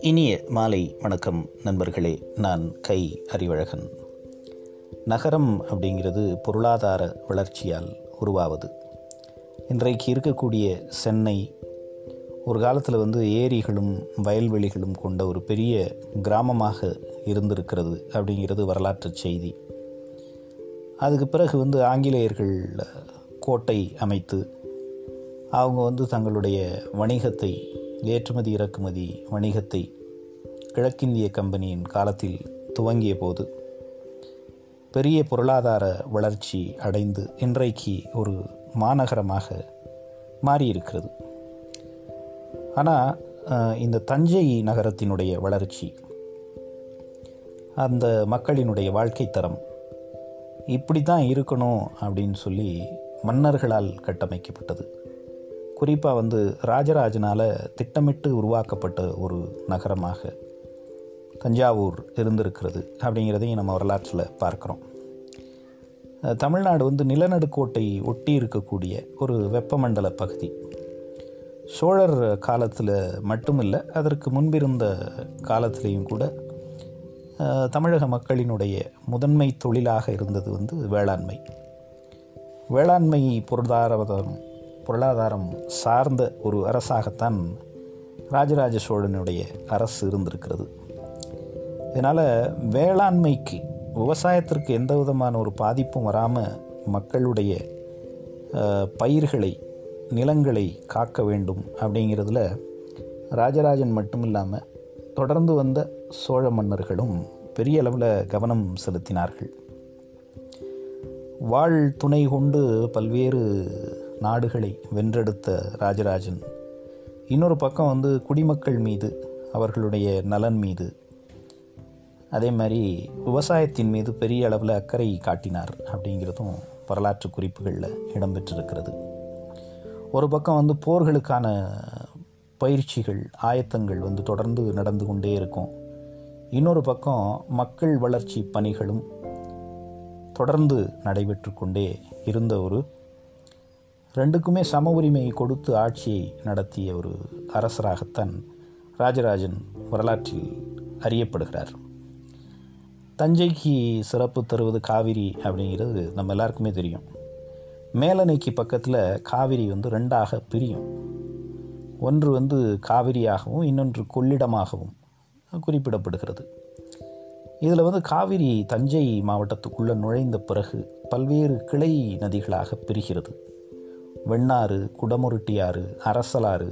இனிய மாலை வணக்கம் நண்பர்களே நான் கை அறிவழகன் நகரம் அப்படிங்கிறது பொருளாதார வளர்ச்சியால் உருவாவது. இன்றைக்கு இருக்கக்கூடிய சென்னை ஒரு காலத்தில் வந்து ஏரிகளும் வயல்வெளிகளும் கொண்ட ஒரு பெரிய கிராமமாக இருந்திருக்கிறது அப்படிங்கிறது வரலாற்று செய்தி. அதுக்கு பிறகு வந்து ஆங்கிலேயர்கள் கோட்டை அமைத்து அவங்க வந்து தங்களுடைய வணிகத்தை ஏற்றுமதி இறக்குமதி வணிகத்தை கிழக்கிந்திய கம்பெனியின் காலத்தில் துவங்கிய போது பெரிய பொருளாதார வளர்ச்சி அடைந்து இன்றைக்கு ஒரு மாநகரமாக மாறியிருக்கிறது. ஆனால் இந்த தஞ்சை நகரத்தினுடைய வளர்ச்சி அந்த மக்களினுடைய வாழ்க்கை தரம் இப்படி தான் இருக்கணும் அப்படின்னு சொல்லி மன்னர்களால் கட்டமைக்கப்பட்டது. குறிப்பாக வந்து ராஜராஜனால் திட்டமிட்டு உருவாக்கப்பட்ட ஒரு நகரமாக தஞ்சாவூர் இருந்திருக்கிறது அப்படிங்கிறதையும் நம்ம வரலாற்றில் பார்க்குறோம். தமிழ்நாடு வந்து நிலநடுக்கோட்டை ஒட்டி இருக்கக்கூடிய ஒரு வெப்பமண்டல பகுதி. சோழர் காலத்தில் மட்டுமில்லை அதற்கு முன்பிருந்த காலத்திலையும் கூட தமிழக மக்களினுடைய முதன்மை தொழிலாக இருந்தது வந்து வேளாண்மை. வேளாண்மை பொருளாதாரம் பொருளாதாரம் சார்ந்த ஒரு அரசாகத்தான் ராஜராஜ சோழனுடைய அரசு இருந்திருக்கிறது. இதனால் வேளாண்மைக்கு விவசாயத்திற்கு எந்த விதமான ஒரு பாதிப்பும் வராமல் மக்களுடைய பயிர்களை நிலங்களை காக்க வேண்டும் அப்படிங்கிறதுல ராஜராஜன் மட்டும் இல்லாமல் தொடர்ந்து வந்த சோழ மன்னர்களும் பெரிய அளவில் கவனம் செலுத்தினார்கள். வாழ் துணை கொண்டு பல்வேறு நாடுகளை வென்றெடுத்த ராஜராஜன். இன்னொரு பக்கம் வந்து குடிமக்கள் மீது அவர்களுடைய நலன் மீது. அதே மாதிரி விவசாயத்தின் மீது பெரிய அளவில் அக்கறை காட்டினார் அப்படிங்கிறதும் வரலாற்று குறிப்புகளில் இடம்பெற்றிருக்கிறது ஒரு பக்கம் வந்து போர்களுக்கான பயிற்சிகள் ஆயத்தங்கள் வந்து தொடர்ந்து நடந்து கொண்டே இருக்கும். இன்னொரு பக்கம் மக்கள் வளர்ச்சி பணிகளும் தொடர்ந்து நடைபெற்று கொண்டே இருந்த ஒரு ரெண்டுக்குமே சம உரிமை கொடுத்து ஆட்சியை நடத்திய ஒரு அரசராகத்தான் ராஜராஜன் வரலாற்றில் அறியப்படுகிறார். தஞ்சைக்கு சிறப்பு தருவது காவிரி அப்படிங்கிறது நம்ம எல்லாருக்குமே தெரியும். மேலணைக்கு பக்கத்தில் காவிரி வந்து ரெண்டாக பிரியும். ஒன்று வந்து காவிரியாகவும் இன்னொன்று கொள்ளிடமாகவும் குறிப்பிடப்படுகிறது. இதில் வந்து காவிரி தஞ்சை மாவட்டத்துக்குள்ளே நுழைந்த பிறகு பல்வேறு கிளை நதிகளாக பிரிகிறது. வெண்ணாறு குடமுருட்டி ஆறு அரசலாறு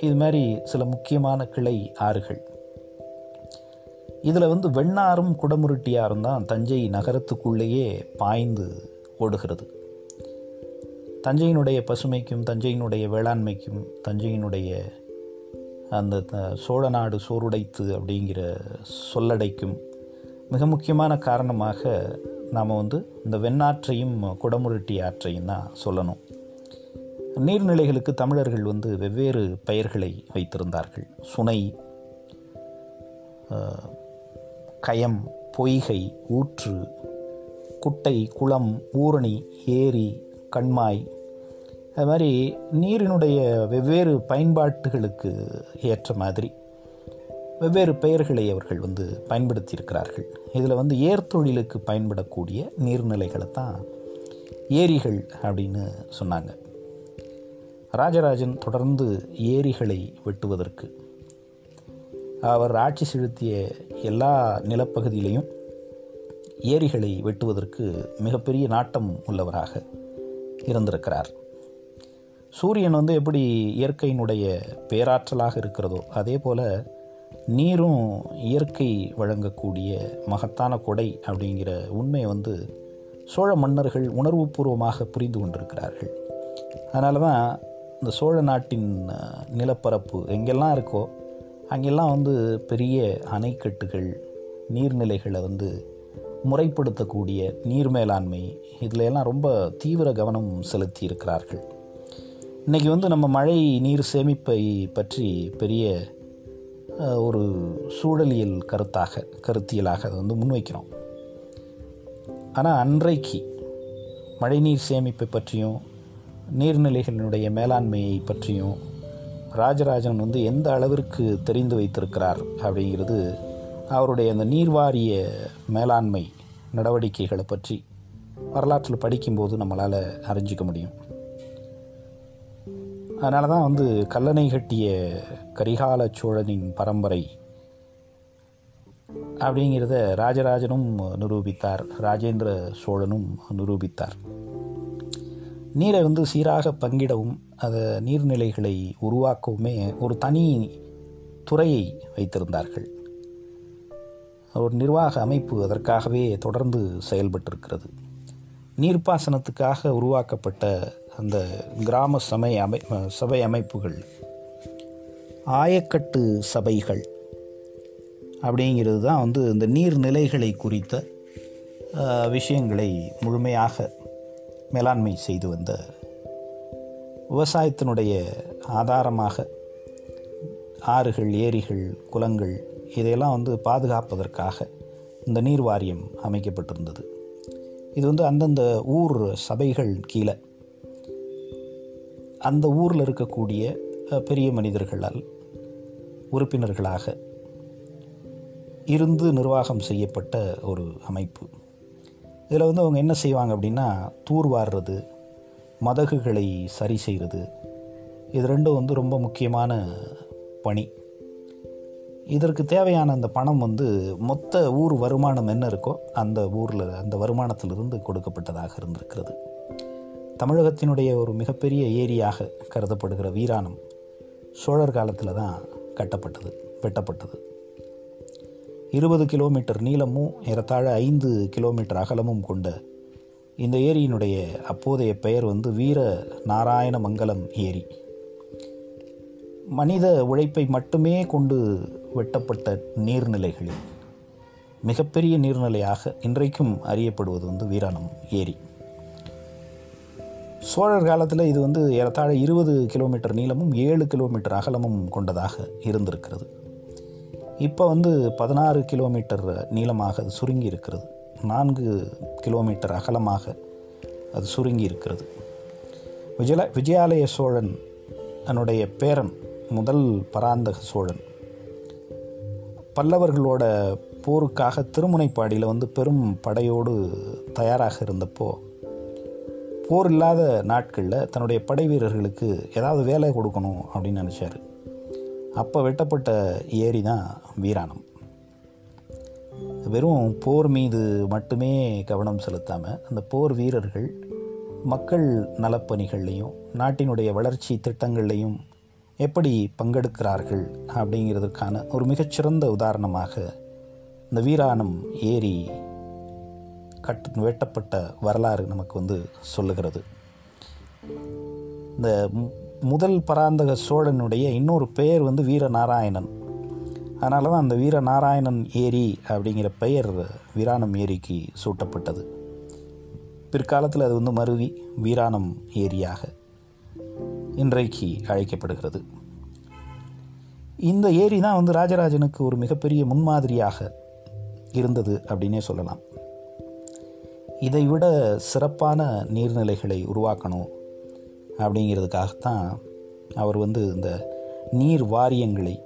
இது மாதிரி சில முக்கியமான கிளை ஆறுகள். இதில் வந்து வெண்ணாறும் குடமுருட்டியாரும் தான் தஞ்சை நகரத்துக்குள்ளேயே பாய்ந்து ஓடுகிறது. தஞ்சையினுடைய பசுமைக்கும் தஞ்சையினுடைய வேளாண்மைக்கும் தஞ்சையினுடைய அந்த சோழ நாடு சோறுடைத்து அப்படிங்கிற சொல்லடைக்கும் மிக முக்கியமான காரணமாக நாம் வந்து இந்த வெண்ணாற்றையும் குடமுருட்டி ஆற்றையும் தான் சொல்லணும். நீர்நிலைகளுக்கு தமிழர்கள் வந்து வெவ்வேறு பெயர்களை வைத்திருந்தார்கள். சுனை கயம் பொய்கை ஊற்று குட்டை குளம் ஊரணி ஏரி கண்மாய். அது மாதிரி நீரினுடைய வெவ்வேறு பயன்பாட்டுகளுக்கு ஏற்ற மாதிரி வெவ்வேறு பெயர்களை அவர்கள் வந்து பயன்படுத்தியிருக்கிறார்கள். இதில் வந்து ஏர்த்தொழிலுக்கு பயன்படக்கூடிய நீர்நிலைகளை தான் ஏரிகள் அப்படின்னு சொன்னாங்க. ராஜராஜன் தொடர்ந்து ஏரிகளை வெட்டுவதற்கு. அவர் ஆட்சி செலுத்திய எல்லா நிலப்பகுதியிலையும் ஏரிகளை வெட்டுவதற்கு மிகப்பெரிய நாட்டம் உள்ளவராக இருந்திருக்கிறார். சூரியன் வந்து எப்படி இயற்கையினுடைய பேராற்றலாக இருக்கிறதோ அதே போல் நீரும் இயற்கை வழங்கக்கூடிய மகத்தான கொடை அப்படிங்கிற உண்மையை வந்து சோழ மன்னர்கள் உணர்வுபூர்வமாக புரிந்து கொண்டிருக்கிறார்கள். அதனால தான் இந்த சோழ நாட்டின் நிலப்பரப்பு எங்கெல்லாம் இருக்கோ அங்கெல்லாம் வந்து பெரிய அணைக்கட்டுகள் நீர்நிலைகளை வந்து முறைப்படுத்தக்கூடிய நீர் மேலாண்மை இதில் எல்லாம் ரொம்ப தீவிர கவனம் செலுத்தி இருக்கிறார்கள் இன்றைக்கி வந்து நம்ம மழை நீர் சேமிப்பை பற்றி பெரிய ஒரு சூழலியல் கருத்தாக கருத்தியலாக அதை வந்து முன்வைக்கிறோம். ஆனால் அன்றைக்கு மழைநீர் சேமிப்பை பற்றியும் நீர்நிலைகளினுடைய மேலாண்மையை பற்றியும் ராஜராஜன் வந்து எந்த அளவிற்கு தெரிந்து வைத்திருக்கிறார் அப்படிங்கிறது அவருடைய அந்த நீர்வாரிய மேலாண்மை நடவடிக்கைகளை பற்றி வரலாற்றில் படிக்கும்போது நம்மளால் அறிஞ்சிக்க முடியும். அதனால தான் வந்து கல்லணை கட்டிய கரிகால சோழனின் பரம்பரை அப்படிங்கிறத ராஜராஜனும் நிரூபித்தார் ராஜேந்திர சோழனும் நிரூபித்தார். நீரை வந்து சீராக பங்கிடவும் அதை நீர்நிலைகளை உருவாக்கவுமே ஒரு தனி துறையை வைத்திருந்தார்கள். ஒரு நிர்வாக அமைப்பு அதற்காகவே தொடர்ந்து செயல்பட்டிருக்கிறது. நீர்ப்பாசனத்துக்காக உருவாக்கப்பட்ட அந்த கிராம சமய அமை சபை அமைப்புகள் ஆயக்கட்டு சபைகள் அப்படிங்கிறது தான் வந்து இந்த நீர்நிலைகளை குறித்த விஷயங்களை முழுமையாக மேலாண்மை செய்து வந்த விவசாயத்தினுடைய ஆதாரமாக ஆறுகள் ஏரிகள் குளங்கள் இதையெல்லாம் வந்து பாதுகாப்பதற்காக இந்த நீர் வாரியம் அமைக்கப்பட்டிருந்தது. இது வந்து அந்தந்த ஊர் சபைகள் கீழே அந்த ஊரில் இருக்கக்கூடிய பெரிய மனிதர்களால் உறுப்பினர்களாக இருந்து நிர்வாகம் செய்யப்பட்ட ஒரு அமைப்பு. இதில் வந்து அவங்க என்ன செய்வாங்க அப்படின்னா தூர்வாடுறது மதகுகளை சரி செய்கிறது. இது ரெண்டும் வந்து ரொம்ப முக்கியமான பணி. இதற்கு தேவையான அந்த பணம் வந்து மொத்த ஊர் வருமானம் என்ன இருக்கோ அந்த ஊரில் அந்த வருமானத்திலிருந்து கொடுக்கப்பட்டதாக இருந்திருக்கிறது. தமிழகத்தினுடைய ஒரு மிகப்பெரிய ஏரியாக கருதப்படுகிற வீராணம் சோழர் காலத்தில் தான் கட்டப்பட்டது வெட்டப்பட்டது. இருபது கிலோமீட்டர் நீளமும் ஏறத்தாழ ஐந்து கிலோமீட்டர் அகலமும் கொண்ட இந்த ஏரியினுடைய அப்போதைய பெயர் வந்து வீர நாராயண மங்கலம் ஏரி. மனித உழைப்பை மட்டுமே கொண்டு வெட்டப்பட்ட நீர்நிலைகளில் மிகப்பெரிய நீர்நிலையாக இன்றைக்கும் அறியப்படுவது வந்து வீராணம் ஏரி. சோழர் காலத்தில் இது வந்து ஏறத்தாழ இருபது கிலோமீட்டர் நீளமும் ஏழு கிலோமீட்டர் அகலமும் கொண்டதாக இருந்திருக்கிறது. இப்போ வந்து பதினாறு கிலோமீட்டர் நீளமாக அது சுருங்கி இருக்கிறது நான்கு கிலோமீட்டர் அகலமாக அது சுருங்கி இருக்கிறது விஜய விஜயாலய சோழன் தன்னுடைய பேரன் முதல் பராந்தக சோழன். பல்லவர்களோட போருக்காக திருமுனைப்பாடியில் வந்து பெரும் படையோடு தயாராக இருந்தப்போ போர் இல்லாத நாட்களில் தன்னுடைய படை வீரர்களுக்கு ஏதாவது வேலை கொடுக்கணும் அப்படின்னு நினச்சாரு. அப்போ வெட்டப்பட்ட ஏரி தான் வீராணம். வெறும் போர் மீது மட்டுமே கவனம் செலுத்தாமல் அந்த போர் வீரர்கள் மக்கள் நலப்பணிகள்லையும் நாட்டினுடைய வளர்ச்சி திட்டங்கள்லையும் எப்படி பங்கெடுக்கிறார்கள் அப்படிங்கிறதுக்கான ஒரு மிகச்சிறந்த உதாரணமாக இந்த வீராணம் ஏரி கட் வெட்டப்பட்ட வரலாறு நமக்கு வந்து சொல்லுகிறது. இந்த முதல் பராந்தக சோழனுடைய இன்னொரு பெயர் வந்து வீரநாராயணன். அதனால தான் அந்த வீரநாராயணன் ஏரி அப்படிங்கிற பெயர் வீராணம் ஏரிக்கு சூட்டப்பட்டது. பிற்காலத்தில் அது வந்து மருவி வீராணம் ஏரியாக இன்றைக்கு அழைக்கப்படுகிறது. இந்த ஏரி தான் வந்து ராஜராஜனுக்கு ஒரு மிகப்பெரிய முன்மாதிரியாக இருந்தது அப்படின்னே சொல்லலாம். இதை விட சிறப்பான நீர்நிலைகளை உருவாக்கணும் அப்படிங்கிறதுக்காகத்தான் அவர் வந்து இந்த நீர் வாரியங்களை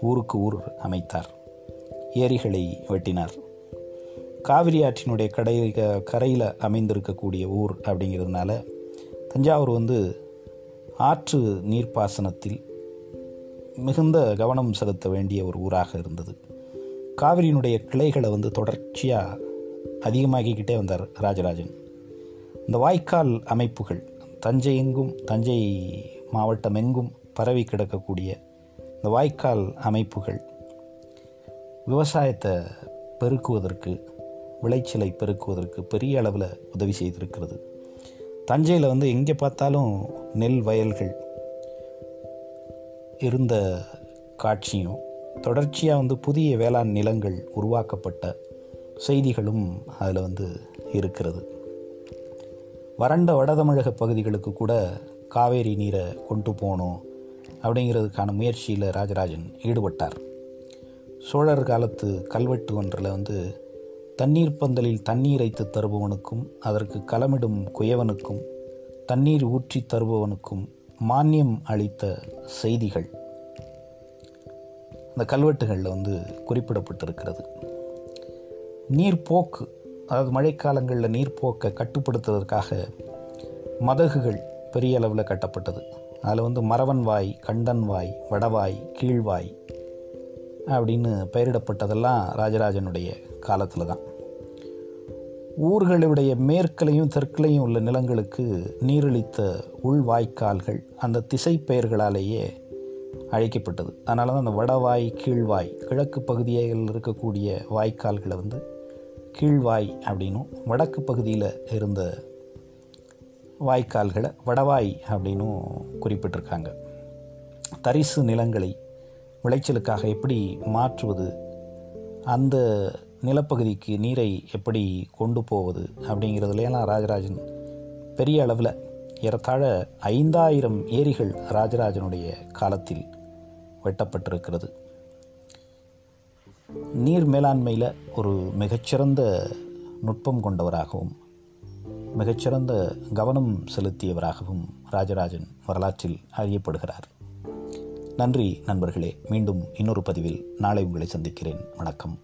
ஊருக்கு ஊர் அமைத்தார். ஏரிகளை வெட்டினார். காவிரி ஆற்றினுடைய கடை கரையில் அமைந்திருக்கக்கூடிய ஊர் அப்படிங்கிறதுனால தஞ்சாவூர் வந்து ஆற்று நீர்ப்பாசனத்தில் மிகுந்த கவனம் செலுத்த வேண்டிய ஒரு ஊராக இருந்தது. காவிரியினுடைய கிளைகளை வந்து தொடர்ச்சியாக அதிகமாகிக்கிட்டே வந்தார் ராஜராஜன். இந்த வாய்க்கால் அமைப்புகள் தஞ்சை எங்கும் தஞ்சை மாவட்டம் எங்கும் பரவி கிடக்கக்கூடிய இந்த வாய்க்கால் அமைப்புகள் விவசாயத்தை பெருக்குவதற்கு விளைச்சலை பெருக்குவதற்கு பெரிய அளவில் உதவி செய்திருக்கிறது. தஞ்சையில் வந்து எங்கே பார்த்தாலும் நெல் வயல்கள் இருந்த காட்சியும் தொடர்ச்சியாக வந்து புதிய வேளாண் நிலங்கள் உருவாக்கப்பட்ட செய்திகளும் அதில் வந்து இருக்கிறது. வறண்ட வடதமிழக பகுதிகளுக்கு கூட காவேரி நீரை கொண்டு போகணும் அப்படிங்கிறதுக்கான முயற்சியில் ராஜராஜன் ஈடுபட்டார். சோழர் காலத்து கல்வெட்டு ஒன்றில் வந்து தண்ணீர் பந்தலில் தண்ணீர் வைத்து தருபவனுக்கும் அதற்கு களமிடும் குயவனுக்கும் தண்ணீர் ஊற்றி தருபவனுக்கும் மானியம் அளித்த செய்திகள் அந்த கல்வெட்டுகளில் வந்து குறிப்பிடப்பட்டிருக்கிறது. நீர்ப்போக்கு அதாவது மழைக்காலங்களில் நீர்ப்போக்கை கட்டுப்படுத்துவதற்காக மதகுகள் பெரிய அளவில் கட்டப்பட்டது. அதில் வந்து மரவன் வாய் கண்டன் வாய் வடவாய் கீழ்வாய் அப்படின்னு பெயரிடப்பட்டதெல்லாம் ராஜராஜனுடைய காலத்தில் தான். ஊர்களுடைய மேற்களையும் தெற்குலையும் உள்ள நிலங்களுக்கு நீரளித்த உள்வாய்க்கால்கள் அந்த திசை பெயர்களாலேயே அழைக்கப்பட்டது. அதனால தான் அந்த வடவாய் கீழ்வாய் கிழக்கு பகுதியில் இருக்கக்கூடிய வாய்க்கால்களை வந்து கீழ்வாய் அப்படின்னும் வடக்கு பகுதியில் இருந்த வாய்க்கால்களை வடவாய் அப்படின்னும் குறிப்பிட்டிருக்காங்க. தரிசு நிலங்களை விளைச்சலுக்காக எப்படி மாற்றுவது அந்த நிலப்பகுதிக்கு நீரை எப்படி கொண்டு போவது அப்படிங்கிறதுலாம் ராஜராஜன் பெரிய அளவில் ஏறத்தாழ ஐந்தாயிரம் ஏரிகள் ராஜராஜனுடைய காலத்தில் வெட்டப்பட்டிருக்கிறது. நீர் மேலாண்மையில் ஒரு மிகச்சிறந்த நுட்பம் கொண்டவராகவும் மிகச்சிறந்த கவனம் செலுத்தியவராகவும் ராஜராஜன் வரலாற்றில் அறியப்படுகிறார். நன்றி நண்பர்களே. மீண்டும் இன்னொரு பதிவில் நாளை உங்களை சந்திக்கிறேன். வணக்கம்.